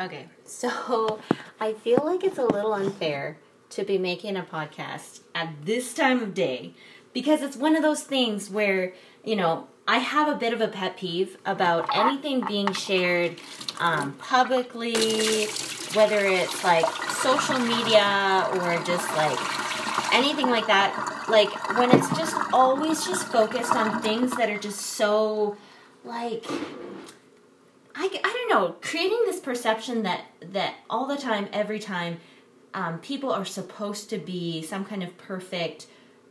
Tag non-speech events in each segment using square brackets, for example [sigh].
Okay, so I feel like it's a little unfair to be making a podcast at this time of day because it's one of those things where, you know, I have a bit of a pet peeve about anything being shared um, publicly, whether it's like social media or just like anything like that. Like when it's just always just focused on things that are just so like I, I don't know creating this perception that that all the time every time um, people are supposed to be some kind of perfect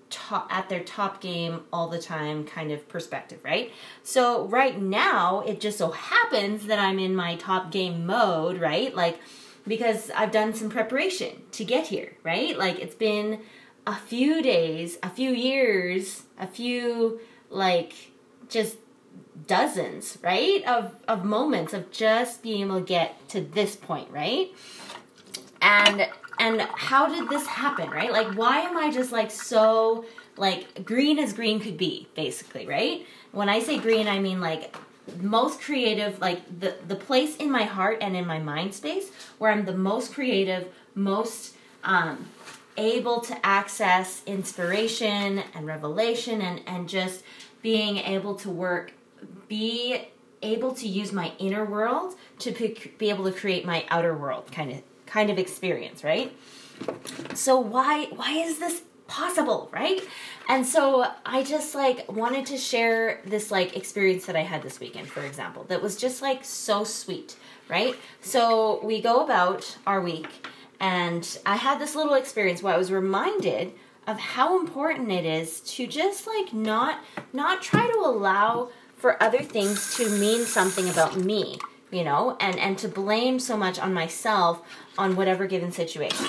top at their top game all the time kind of perspective right? So right now it just so happens that i'm in my top game mode right? Like because i've done some preparation to get here right? Like it's been a few days a few years a few like just dozens, right? Of of moments of just being able to get to this point, right? And and how did this happen, right? Like why am I just like so like green as green could be, basically, right? When I say green, I mean like most creative like the the place in my heart and in my mind space where I'm the most creative, most um able to access inspiration and revelation and and just being able to work be able to use my inner world to be able to create my outer world kind of kind of experience, right? So why why is this possible, right? And so I just like wanted to share this like experience that I had this weekend, for example, that was just like so sweet, right? So we go about our week and I had this little experience where I was reminded of how important it is to just like not not try to allow for other things to mean something about me you know and and to blame so much on myself on whatever given situation.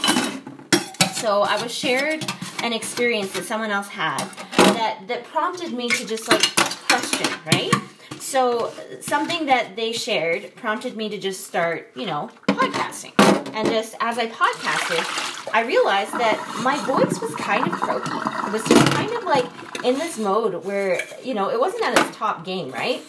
So i was shared an experience that someone else had that that prompted me to just like question right? So something that they shared prompted me to just start you know podcasting. And just as i podcasted i realized that my voice was kind of croaky was kind of like in this mode where you know it wasn't at its top game, right?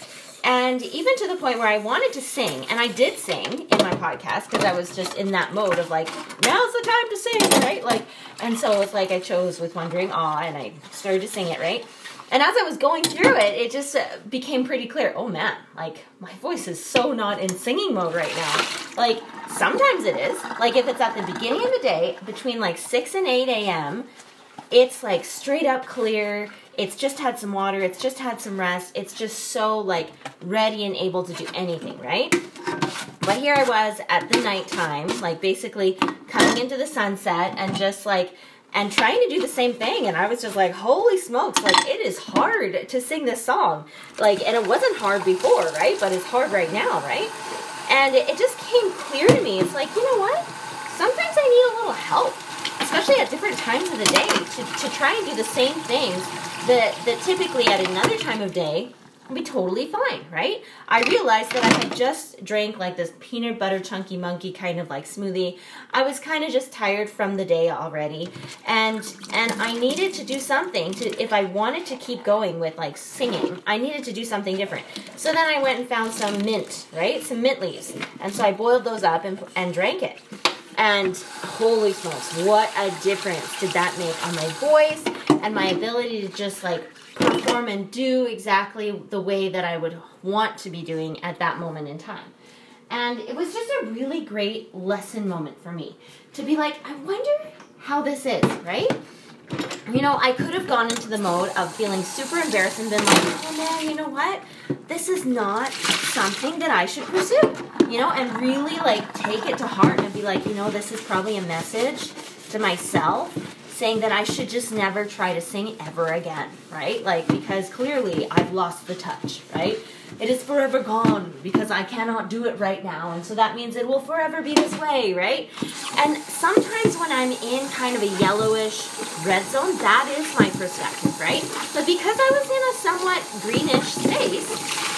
And even to the point where I wanted to sing, and I did sing in my podcast because I was just in that mode of like, now's the time to sing, right? Like, and so it's like I chose with wondering awe, and I started to sing it, right? And as I was going through it, it just uh, became pretty clear. Oh man, like my voice is so not in singing mode right now. Like sometimes it is. Like if it's at the beginning of the day, between like six and eight a.m., it's like straight up clear. It's just had some water, it's just had some rest, it's just so like ready and able to do anything, right? But here I was at the nighttime, like basically coming into the sunset and just like and trying to do the same thing. And i was just like holy smokes like it is hard to sing this song. Like and it wasn't hard before right? But it's hard right now right? And it, it just came clear to me. It's like you know what? Sometimes i need a little help especially at different times of the day to, to try and do the same things that that typically at another time of day would be totally fine, right? I realized that I had just drank like this peanut butter chunky monkey kind of like smoothie. I was kind of just tired from the day already, and and I needed to do something to if I wanted to keep going with like singing. I needed to do something different. So then I went and found some mint, right? Some mint leaves, and so I boiled those up and and drank it. And holy smokes, what a difference did that make on my voice and my ability to just like perform and do exactly the way that I would want to be doing at that moment in time. And it was just a really great lesson moment for me to be like, I wonder how this is, right? You know, I could have gone into the mode of feeling super embarrassed and been like, oh man, you know what? This is not something that I should pursue, you know, and really like take it to heart and be like, you know, this is probably a message to myself saying that I should just never try to sing ever again, right? Like, because clearly I've lost the touch, right? It is forever gone because I cannot do it right now, and so that means it will forever be this way, right? And sometimes when I'm in kind of a yellowish red zone, that is my perspective, right? But because I was in a somewhat greenish space,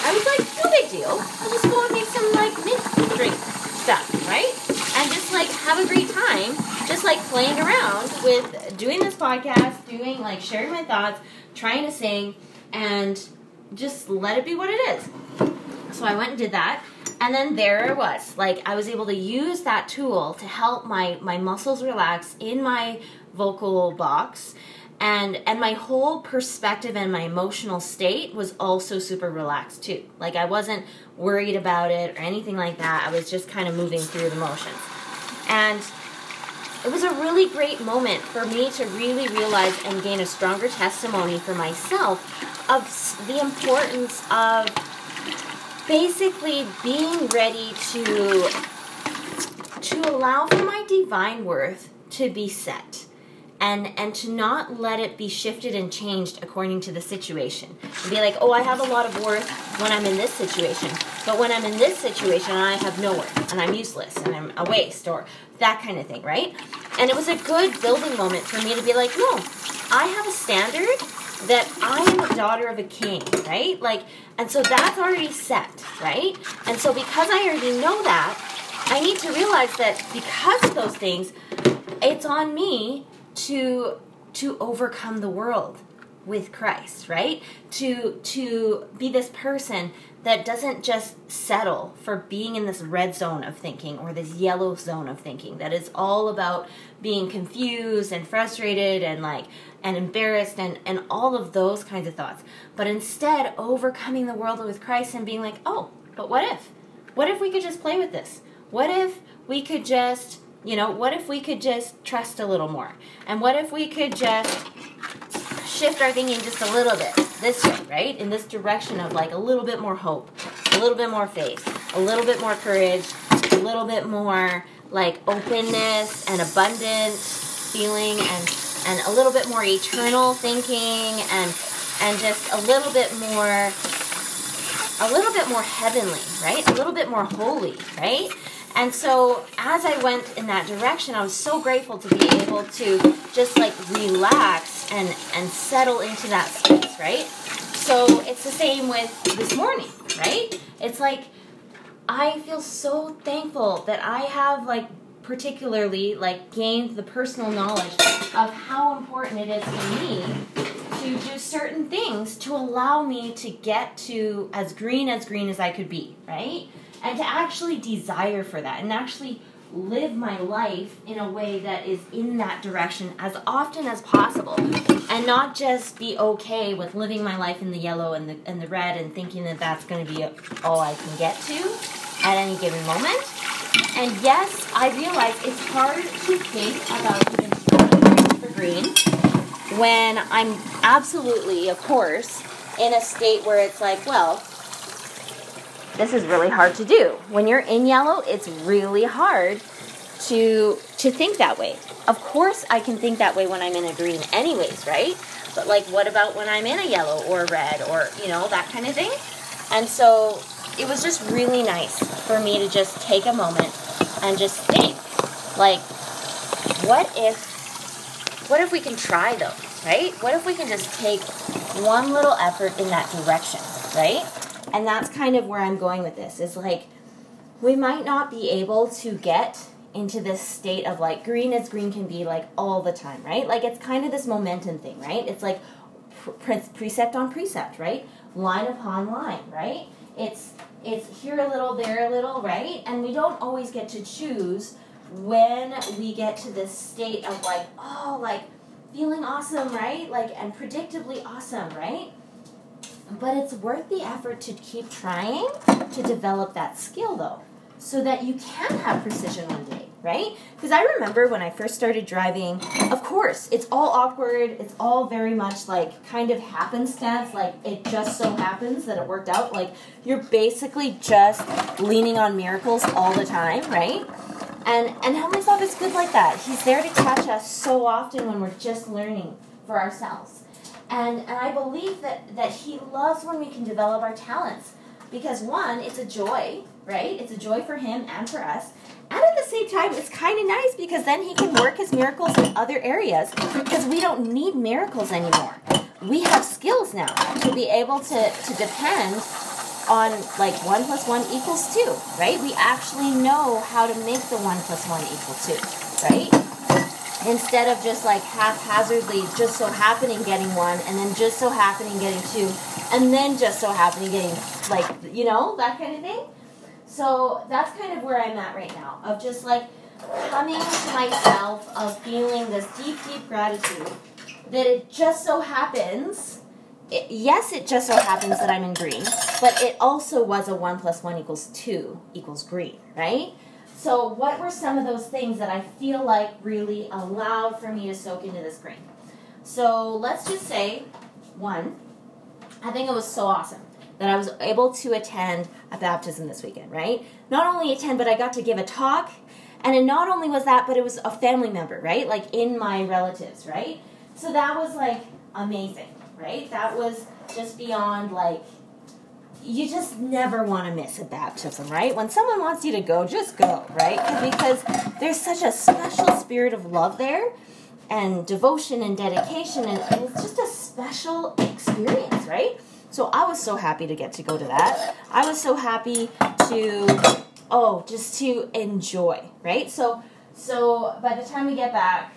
I was like, no big deal. I'll just go and make some like mint drink stuff, right? And just like have a great time, just like playing around with doing this podcast, doing like sharing my thoughts, trying to sing, and just let it be what it is. So I went and did that. and then there it was. Like i was able to use that tool to help my my muscles relax in my vocal box. And and my whole perspective and my emotional state was also super relaxed too. Like i wasn't worried about it or anything like that. I was just kind of moving through the motions. And it was a really great moment for me to really realize and gain a stronger testimony for myself of the importance of basically being ready to to allow for my divine worth to be set and and to not let it be shifted and changed according to the situation. And be like oh i have a lot of worth when i'm in this situation but when i'm in this situation i have no worth and i'm useless and i'm a waste or that kind of thing right and it was a good building moment for me to be like no i have a standard that I am a daughter of a king, right? Like, and so that's already set, right? And so because I already know that, I need to realize that because of those things, it's on me to to overcome the world with Christ, right? To to be this person that doesn't just settle for being in this red zone of thinking or this yellow zone of thinking that is all about being confused and frustrated and like and embarrassed and and all of those kinds of thoughts. But instead overcoming the world with Christ and being like oh but what if? What if we could just play with this? What if we could just you know what if we could just trust a little more? And what if we could just shift our thinking just a little bit this way, right? In this direction of like a little bit more hope, a little bit more faith, a little bit more courage, a little bit more like openness and abundant feeling and and a little bit more eternal thinking and and just a little bit more a little bit more heavenly, right? A little bit more holy, right? And so as I went in that direction, I was so grateful to be able to just like relax and and settle into that space, right? So it's the same with this morning, right? It's like I feel so thankful that I have like particularly like gained the personal knowledge of how important it is for me to do certain things to allow me to get to as green as green as I could be, right? And to actually desire for that and actually live my life in a way that is in that direction as often as possible and not just be okay with living my life in the yellow and the, and the red and thinking that that's going to be all I can get to at any given moment. And yes, I realize it's hard to think about for green when I'm absolutely, of course, in a state where it's like, well, this is really hard to do. When you're in yellow, it's really hard to to think that way. Of course, I can think that way when I'm in a green anyways, right? But like what about when I'm in a yellow or red or, you know, that kind of thing? And so it was just really nice for me to just take a moment and just think like what if what if we can try though, right? What if we can just take one little effort in that direction, right? And that's kind of where I'm going with this is like we might not be able to get into this state of like green as green can be like all the time, right? Like it's kind of this momentum thing, right? It's like pre- precept on precept, right? Line upon line, right? It's it's here a little, there a little, right? And we don't always get to choose when we get to this state of like, oh, like feeling awesome, right? Like and predictably awesome, right? But it's worth the effort to keep trying to develop that skill though, so that you can have precision one day, right? Because I remember when I first started driving, of course, it's all awkward, it's all very much like kind of happenstance, like it just so happens that it worked out. Like you're basically just leaning on miracles all the time, right? And and Heavenly Father's good like that. He's there to catch us so often when we're just learning for ourselves. And, and I believe that, that He loves when we can develop our talents. Because, one, it's a joy, right? It's a joy for Him and for us. And at the same time, it's kind of nice because then He can work His miracles in other areas because we don't need miracles anymore. We have skills now to be able to, to depend on like 1 plus 1 equals 2, right? We actually know how to make the 1 plus 1 equal 2, right? Instead of just like haphazardly just so happening getting one and then just so happening getting two and then just so happening getting like you know that kind of thing So that's kind of where I'm at right now, of just like coming to myself, of feeling this deep, deep gratitude that it just so happens. It, yes, it just so happens that I'm in green, but it also was a 1 plus 1 equals 2 equals green, right? So, what were some of those things that I feel like really allowed for me to soak into this green? So, let's just say, one, I think it was so awesome that I was able to attend a baptism this weekend, right? Not only attend, but I got to give a talk. And not only was that, but it was a family member, right? Like in my relatives, right? So that was like amazing, right? That was just beyond like, you just never want to miss a baptism, right? When someone wants you to go, just go, right? Because there's such a special spirit of love there and devotion and dedication, and, and it's just a special experience, right? So I was so happy to get to go to that. I was so happy to oh, just to enjoy, right? So so by the time we get back,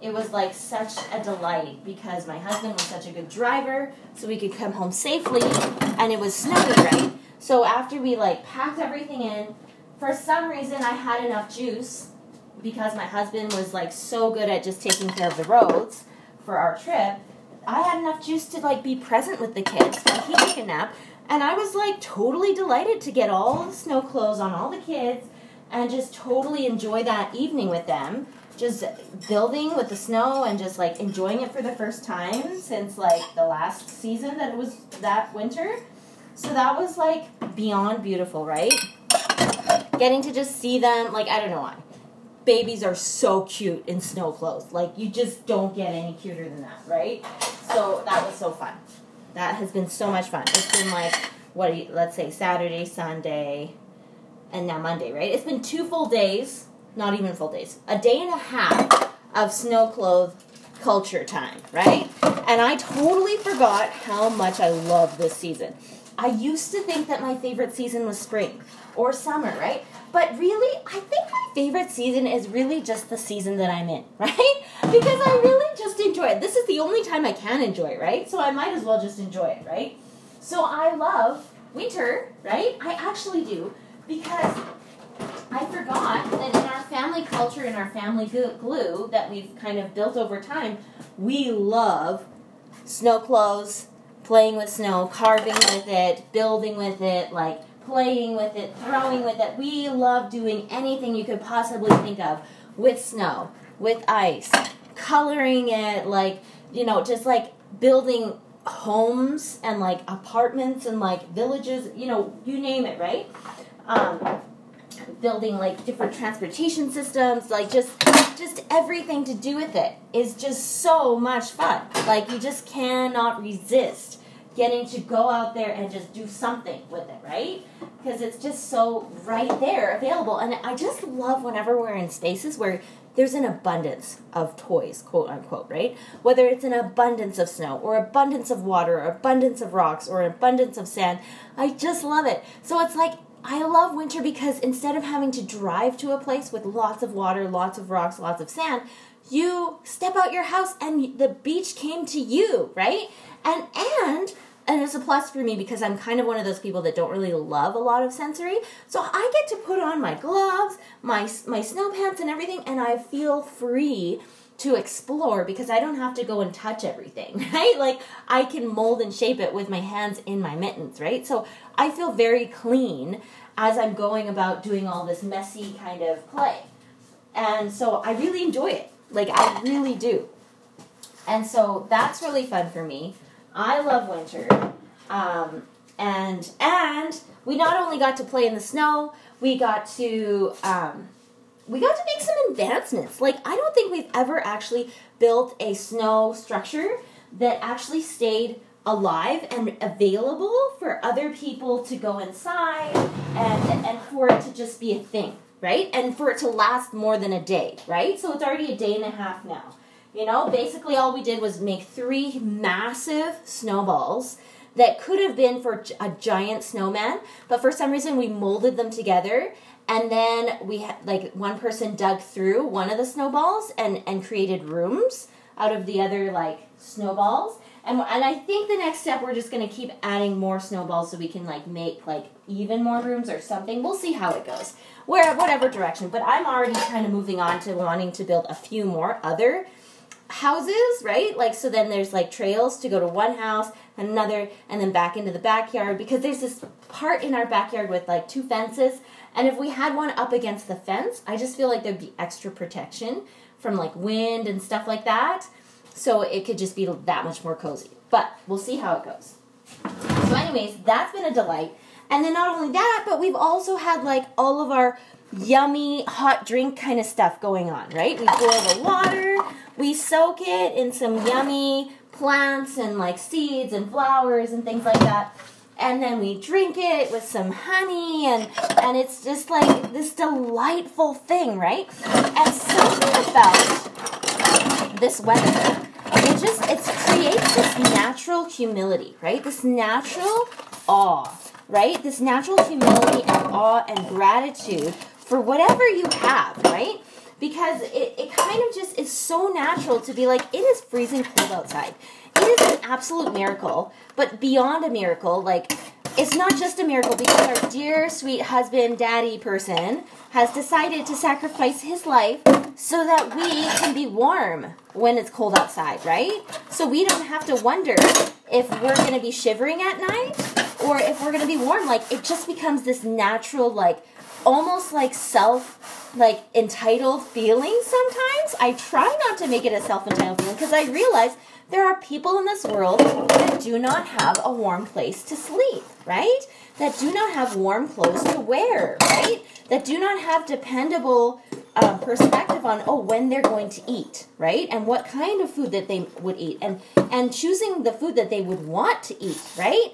it was like such a delight because my husband was such a good driver, so we could come home safely, and it was snowy, right? So after we like packed everything in, for some reason I had enough juice because my husband was like so good at just taking care of the roads for our trip I had enough juice to like be present with the kids he took a nap, and I was like totally delighted to get all the snow clothes on all the kids and just totally enjoy that evening with them. Just building with the snow and just like enjoying it for the first time since like the last season that it was that winter. So that was like beyond beautiful, right? Getting to just see them, like, I don't know why babies are so cute in snow clothes. Like you just don't get any cuter than that, right? So that was so fun. That has been so much fun. It's been like what you, let's say Saturday, Sunday, and now Monday, right? It's been two full days, not even full days, a day and a half of snow clothes culture time, right? And I totally forgot how much I love this season. I used to think that my favorite season was spring or summer, right? But really, I think my favorite season is really just the season that I'm in, [laughs] right? Because I really just enjoy it. This is the only time I can enjoy it, right? So I might as well just enjoy it, right? So I love winter, right? I actually do because I forgot that in our family culture, in our family glue that we've kind of built over time, we love snow clothes, playing with snow, carving with it, building with it, like playing with it, throwing with it. We love doing anything you could possibly think of with snow, with ice, coloring it, like, you know, just like building homes and like apartments and like villages, you know, you name it, right? Um, building like different transportation systems, like just just everything to do with it is just so much fun. Like you just cannot resist getting to go out there and just do something with it, right? Because it's just so right there available. And I just love whenever we're in spaces where there's an abundance of toys, quote unquote, right? Whether it's an abundance of snow or abundance of water or abundance of rocks or abundance of sand, I just love it. So it's like I love winter because instead of having to drive to a place with lots of water, lots of rocks, lots of sand, you step out your house and the beach came to you, right? And and and it's a plus for me because I'm kind of one of those people that don't really love a lot of sensory. So I get to put on my gloves, my my snow pants and everything and I feel free to explore because I don't have to go and touch everything, [laughs] right? Like I can mold and shape it with my hands in my mittens, right? So I feel very clean as I'm going about doing all this messy kind of play. And so I really enjoy it. Like I really do. And so that's really fun for me. I love winter. Um, and and we not only got to play in the snow, we got to um, we got to make some advancements. Like I don't think we've ever actually built a snow structure that actually stayed alive and available for other people to go inside and and for it to just be a thing, right? And for it to last more than a day, right? So it's already a day and a half now. You know, basically all we did was make three massive snowballs that could have been for a giant snowman, but for some reason we molded them together and then we had like one person dug through one of the snowballs and and created rooms out of the other like snowballs And, and I think the next step we're just gonna keep adding more snowballs so we can like make like even more rooms or something. We'll see how it goes. Where whatever direction. But I'm already kind of moving on to wanting to build a few more other houses, right? Like so then there's like trails to go to one house, another, and then back into the backyard because there's this part in our backyard with like two fences. And if we had one up against the fence, I just feel like there'd be extra protection from like wind and stuff like that. So it could just be that much more cozy. But we'll see how it goes. So, anyways, that's been a delight. And then not only that, but we've also had like all of our yummy hot drink kind of stuff going on, right? We boil the water, we soak it in some yummy plants and like seeds and flowers and things like that. And then we drink it with some honey and and it's just like this delightful thing, right? And something about this weather, it just it creates this natural humility, right? This natural awe, right? This natural humility and awe and gratitude for whatever you have, right? Because it, it kind of just is so natural to be like, it is freezing cold outside. It is an absolute miracle, but beyond a miracle, like, it's not just a miracle because our dear, sweet husband, daddy person has decided to sacrifice his life so that we can be warm when it's cold outside, right? So we don't have to wonder if we're going to be shivering at night or if we're to be warm. Like, it just becomes this natural, like, almost like self like entitled feeling sometimes. I try not to make it a self entitled feeling because I realize there are people in this world that do not have a warm place to sleep, right? That do not have warm clothes to wear, right? That do not have dependable um, perspective on oh when they're going to eat, right? And what kind of food that they would eat, and and choosing the food that they would want to eat, right?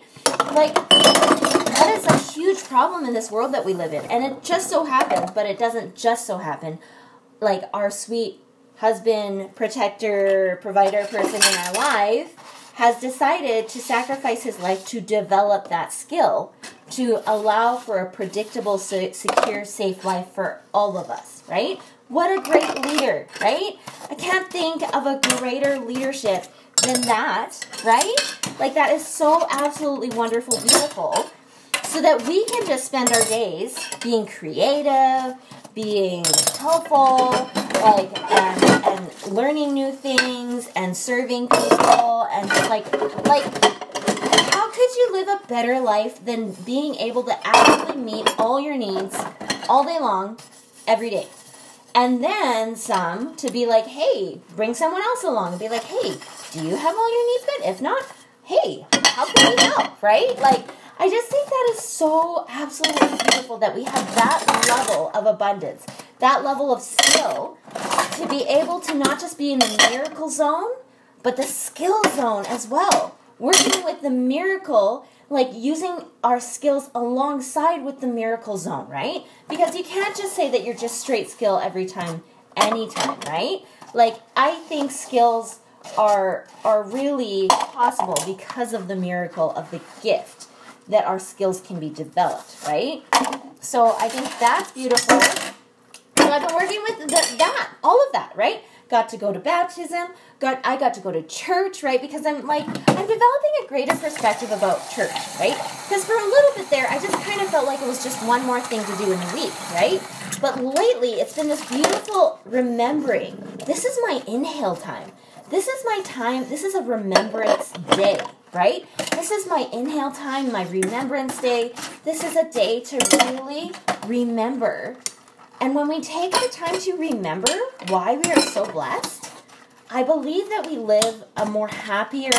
Like that is a huge problem in this world that we live in. And it just so happens, but it doesn't just so happen, like our sweet husband, protector, provider person in our life has decided to sacrifice his life to develop that skill to allow for a predictable, secure, safe life for all of us, right? What a great leader, right? I can't think of a greater leadership than that, right? Like that is so absolutely wonderful, beautiful. So that we can just spend our days being creative, being helpful, like and, and learning new things and serving people and like like how could you live a better life than being able to actually meet all your needs all day long every day? And then some to be like, hey, bring someone else along and be like, hey, do you have all your needs met? If not, hey, how can we help? Right? Like, I just think that is so absolutely beautiful that we have that level of abundance, that level of skill to be able to not just be in the miracle zone, but the skill zone as well. Working with the miracle, like using our skills alongside with the miracle zone, right? Because you can't just say that you're just straight skill every time, anytime, right? Like, I think skills are are really possible because of the miracle of the gift that our skills can be developed, right? So I think that's beautiful. So I've been working with the, that, all of that, right? Got to go to baptism. Got I got to go to church, right? Because I'm like I'm developing a greater perspective about church, right? Because for a little bit there, I just kind of felt like it was just one more thing to do in the week, right? But lately, it's been this beautiful remembering. This is my inhale time. This is my time. This is a remembrance day right? This is my inhale time, my remembrance day. This is a day to really remember. And when we take the time to remember why we are so blessed, I believe that we live a more happier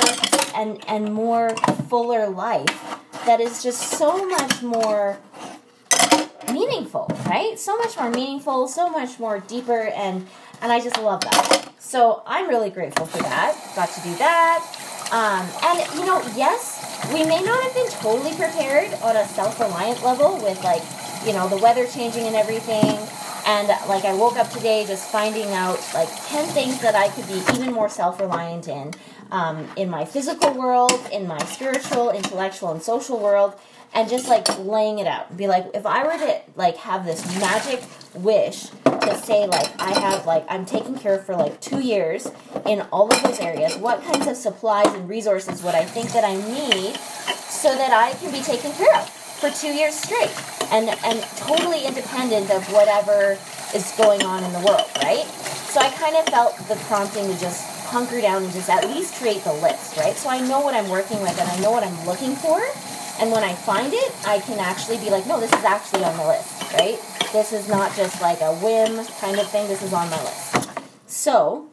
and, and more fuller life that is just so much more meaningful, right? So much more meaningful, so much more deeper, and and I just love that. So I'm really grateful for that. Got to do that. Um, and you know, yes, we may not have been totally prepared on a self-reliant level with like, you know, the weather changing and everything. And like I woke up today just finding out like 10 things that I could be even more self-reliant in. Um, in my physical world, in my spiritual, intellectual, and social world, and just like laying it out. Be like, if I were to like have this magic wish to say like I have like I'm taken care of for like two years in all of those areas. What kinds of supplies and resources would I think that I need so that I can be taken care of for two years straight and and totally independent of whatever is going on in the world, right? So I kind of felt the prompting to just hunker down and just at least create the list, right? So I know what I'm working with and I know what I'm looking for. And when I find it, I can actually be like, no, this is actually on the list, right? This is not just like a whim kind of thing. This is on my list. So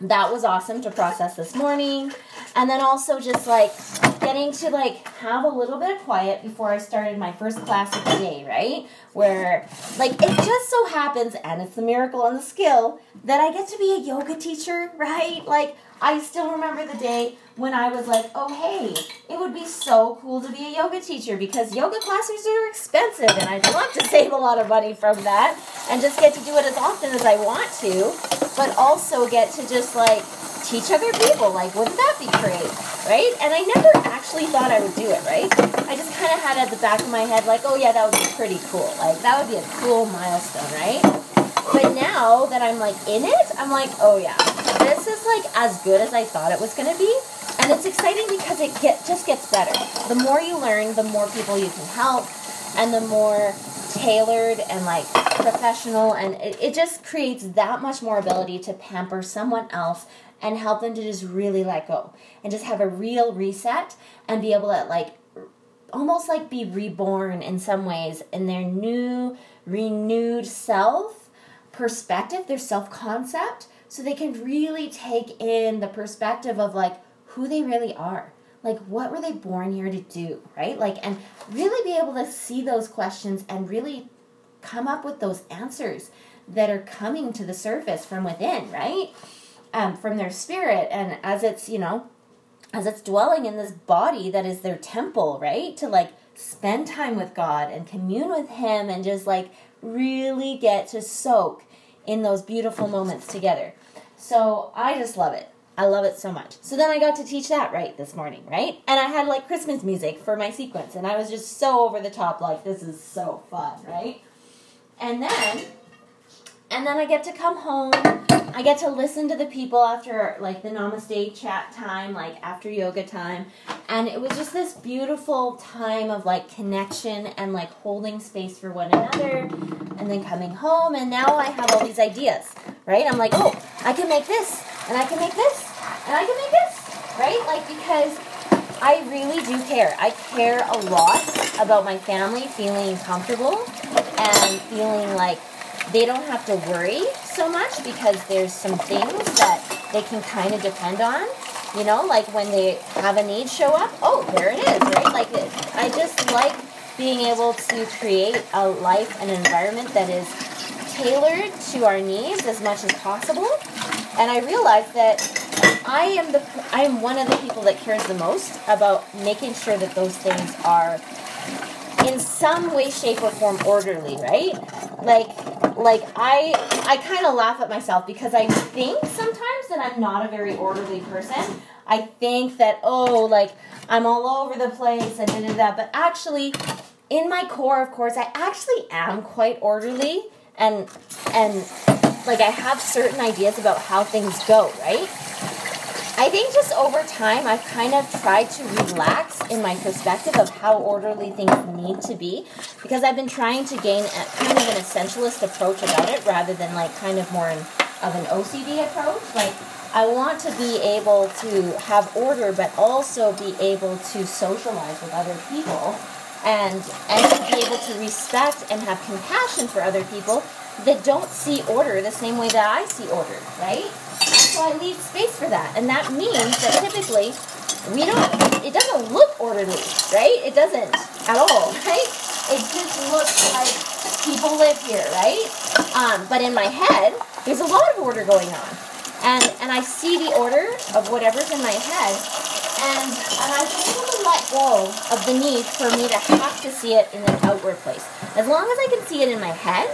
that was awesome to process this morning. And then also just like getting to like have a little bit of quiet before I started my first class of the day, right? Where like it just so happens, and it's the miracle and the skill, that I get to be a yoga teacher, right? Like I still remember the day when I was like, oh, hey, it would be so cool to be a yoga teacher because yoga classes are expensive and I'd love to [laughs] save a lot of money from that and just get to do it as often as I want to, but also get to just like teach other people. Like, wouldn't that be great? Right? And I never actually thought I would do it, right? I just kind of had at the back of my head, like, oh, yeah, that would be pretty cool. Like, that would be a cool milestone, right? But now that I'm like in it, I'm like, oh yeah, this is like as good as I thought it was gonna be. And it's exciting because it get just gets better. The more you learn, the more people you can help, and the more tailored and like professional and it, it just creates that much more ability to pamper someone else and help them to just really let go and just have a real reset and be able to like almost like be reborn in some ways in their new renewed self perspective, their self concept, so they can really take in the perspective of like who they really are. Like, what were they born here to do, right? Like, and really be able to see those questions and really come up with those answers that are coming to the surface from within, right? Um, from their spirit. And as it's, you know, as it's dwelling in this body that is their temple, right? To like spend time with God and commune with Him and just like really get to soak in those beautiful moments together. So I just love it. I love it so much. So then I got to teach that right this morning, right? And I had like Christmas music for my sequence, and I was just so over the top, like, this is so fun, right? And then and then I get to come home. I get to listen to the people after like the namaste chat time, like after yoga time. And it was just this beautiful time of like connection and like holding space for one another and then coming home. And now I have all these ideas, right? I'm like, oh, I can make this and I can make this and I can make this, right? Like because I really do care. I care a lot about my family feeling comfortable and feeling like they don't have to worry so much because there's some things that they can kind of depend on. You know, like when they have a need show up, oh, there it is, right? Like, I just like being able to create a life and environment that is tailored to our needs as much as possible. And I realized that I am the I am one of the people that cares the most about making sure that those things are in some way, shape, or form orderly, right? Like like I I kind of laugh at myself because I think sometimes that I'm not a very orderly person. I think that oh like I'm all over the place and da da da, but actually in my core, of course, I actually am quite orderly and and like I have certain ideas about how things go, right? I think just over time, I've kind of tried to relax in my perspective of how orderly things need to be because I've been trying to gain a, kind of an essentialist approach about it rather than like kind of more of an OCD approach. Like, I want to be able to have order, but also be able to socialize with other people and and to be able to respect and have compassion for other people that don't see order the same way that I see order, right? So I leave space for that. And that means that typically we don't, it doesn't look orderly, right? It doesn't at all, [laughs] right? It just looks like people live here, right? Um, but in my head, there's a lot of order going on. And, and I see the order of whatever's in my head, and, and I've able to let go of the need for me to have to see it in an outward place. As long as I can see it in my head,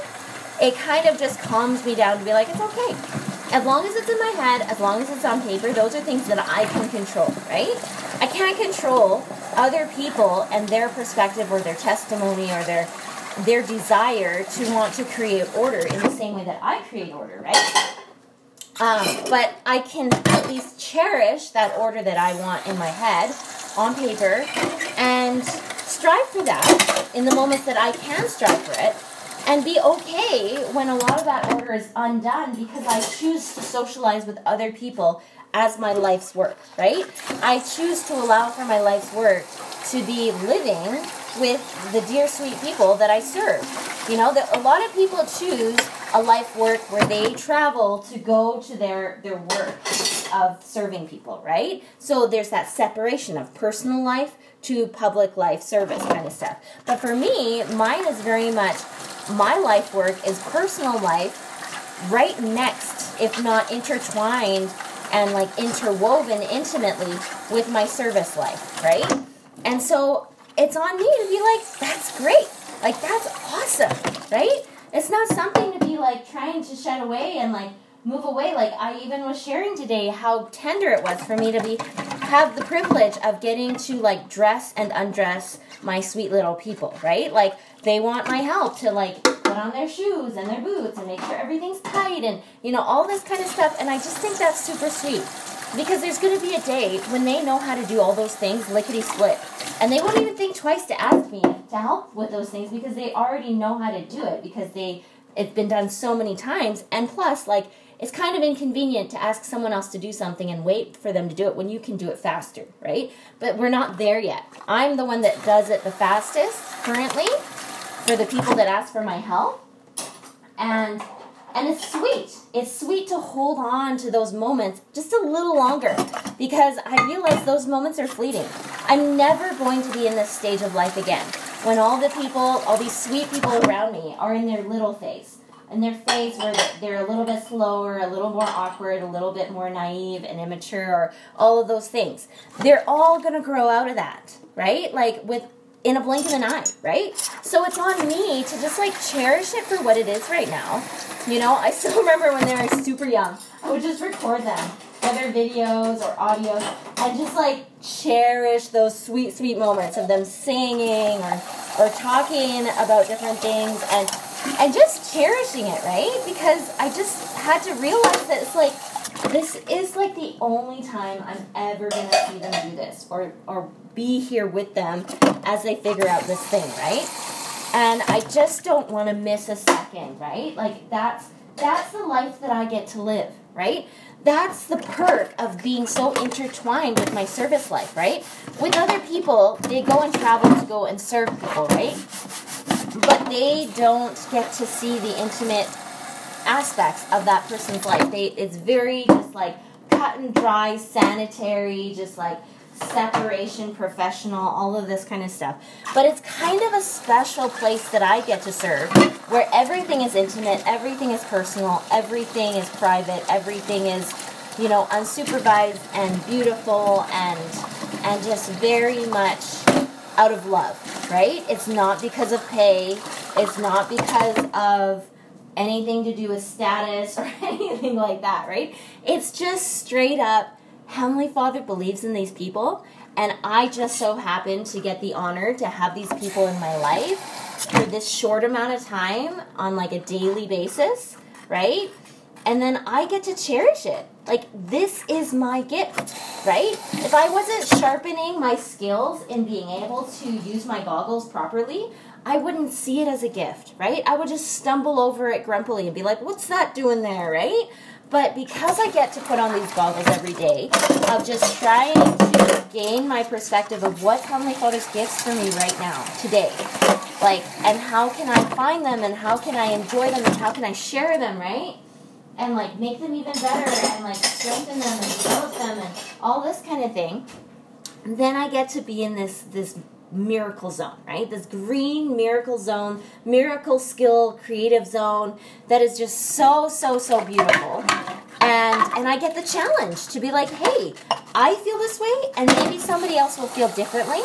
it kind of just calms me down to be like, it's okay as long as it's in my head, as long as it's on paper, those are things that I can control, right? I can't control other people and their perspective or their testimony or their their desire to want to create order in the same way that I create order, right? Um, but I can at least cherish that order that I want in my head on paper and strive for that in the moments that I can strive for it and be okay when a lot of that order is undone because I choose to socialize with other people as my life's work, right? I choose to allow for my life's work to be living with the dear sweet people that I serve. You know, that a lot of people choose a life work where they travel to go to their their work of serving people, right? So there's that separation of personal life to public life service kind of stuff. But for me, mine is very much my life work is personal life right next, if not intertwined and like interwoven intimately with my service life, right? And so it's on me to be like, that's great. Like, that's awesome, right? It's not something to be like trying to shut away and like move away. Like, I even was sharing today how tender it was for me to be have the privilege of getting to like dress and undress my sweet little people, right? Like, they want my help to like put on their shoes and their boots and make sure everything's tight and you know all this kind of stuff. And i just think that's super sweet. Because there's going to be a day when they know how to do all those things lickety split. And they won't even think twice to ask me to help with those things because they already know how to do it because they it's been done so many times. And plus like it's kind of inconvenient to ask someone else to do something and wait for them to do it when you can do it faster right? But we're not there yet. I'm the one that does it the fastest currently for the people that ask for my help and and it's sweet. It's sweet to hold on to those moments just a little longer because I realize those moments are fleeting. I'm never going to be in this stage of life again when all the people, all these sweet people around me are in their little phase. In their phase where they're a little bit slower, a little more awkward, a little bit more naive and immature, or all of those things. They're all gonna grow out of that, right? Like with in a blink of an eye, right? So it's on me to just like cherish it for what it is right now. You know, I still [laughs] remember when they were super young, I would just record them, whether videos or audios, and just like cherish those sweet, sweet moments of them singing or, or talking about different things and and just cherishing it, right? Because I just had to realize that it's like this is like the only time I'm ever gonna see them do this or or be here with them as they figure out this thing, right? And I just don't want to miss a second, right? Like that's that's the life that I get to live, right? That's the perk of being so intertwined with my service life, right? With other people, they go and travel to go and serve people, right? But they don't get to see the intimate aspects of that person's life. They it's very just like cut and dry, sanitary, just like separation, professional, all of this kind of stuff. But it's kind of a special place that I get to serve where everything is intimate, everything is personal, everything is private, everything is, you know, unsupervised and beautiful and and just very much out of love, right? It's not because of pay, it's not because of anything to do with status [laughs] or anything like that, right? It's just straight up Heavenly Father believes in these people, and I just so happen to get the honor to have these people in my life for this short amount of time on like a daily basis, right? And then I get to cherish it. Like, this is my gift, right? If I wasn't sharpening my skills in being able to use my goggles properly, I wouldn't see it as a gift, right? I would just stumble over it grumpily and be like, what's that doing there, right? But because I get to put on these goggles every day of just trying to gain my perspective of what Heavenly Father's gifts for me right now, today, like, and how can I find them and how can I enjoy them and how can I share them, right? And like make them even better and like strengthen them and develop them and all this kind of thing. Then I get to be in this this miracle zone, right? This green miracle zone, miracle skill creative zone that is just so so so beautiful. And and I get the challenge to be like, "Hey, I feel this way and maybe somebody else will feel differently."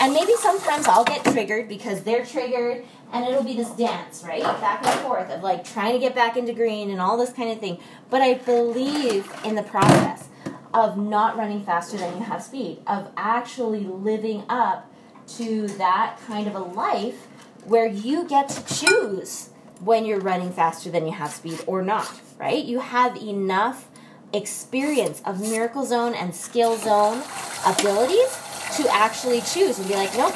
And maybe sometimes I'll get triggered because they're triggered and it'll be this dance, right? Back and forth of like trying to get back into green and all this kind of thing. But I believe in the process of not running faster than you have speed, of actually living up to that kind of a life where you get to choose when you're running faster than you have speed or not, right? You have enough experience of miracle zone and skill zone abilities to actually choose and be like, nope,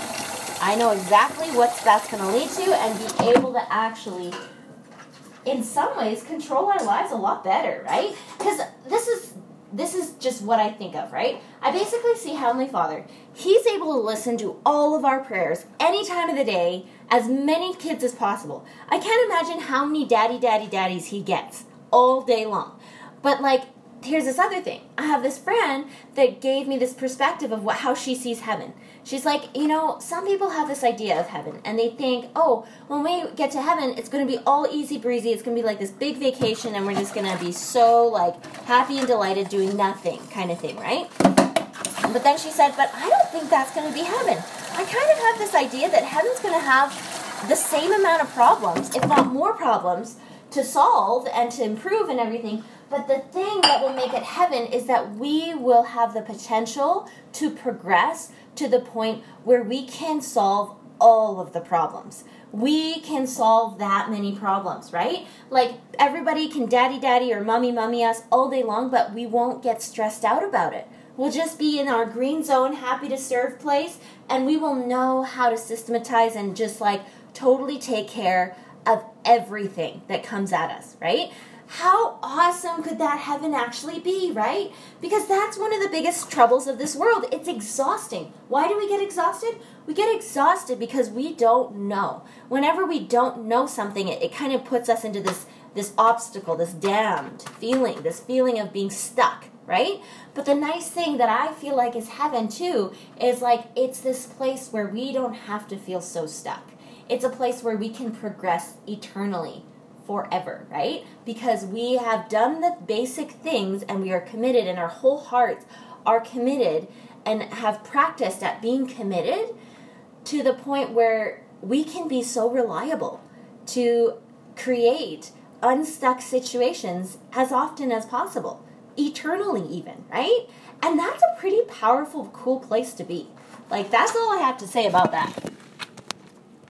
I know exactly what that's going to lead to and be able to actually in some ways control our lives a lot better, right? Because this is this is just what I think of, right? I basically see Heavenly Father. He's able to listen to all of our prayers any time of the day, as many kids as possible. I can't imagine how many daddy, daddy, daddies he gets all day long. But like here's this other thing. I have this friend that gave me this perspective of what how she sees heaven. She's like, you know, some people have this idea of heaven and they think, oh, when we get to heaven, it's going to be all easy breezy. It's going to be like this big vacation and we're just going to be so like happy and delighted doing nothing kind of thing, right? But then she said, but I don't think that's going to be heaven. I kind of have this idea that heaven's going to have the same amount of problems, if not more problems, to solve and to improve and everything. But the thing that will make it heaven is that we will have the potential to progress to the point where we can solve all of the problems. We can solve that many problems, right? Like everybody can daddy daddy or mummy mummy us all day long, but we won't get stressed out about it. We'll just be in our green zone, happy to serve place, and we will know how to systematize and just like totally take care of everything that comes at us, right? How awesome could that heaven actually be, right? Because that's one of the biggest troubles of this world. It's exhausting. Why do we get exhausted? We get exhausted because we don't know. Whenever we don't know something, it, it kind of puts us into this this obstacle, this damned feeling, this feeling of being stuck, right? But the nice thing that I feel like is heaven too is like it's this place where we don't have to feel so stuck. It's a place where we can progress eternally forever, right? Because we have done the basic things and we are committed and our whole hearts are committed and have practiced at being committed to the point where we can be so reliable to create unstuck situations as often as possible, eternally, even, right? And that's a pretty powerful, cool place to be. Like, that's all I have to say about that.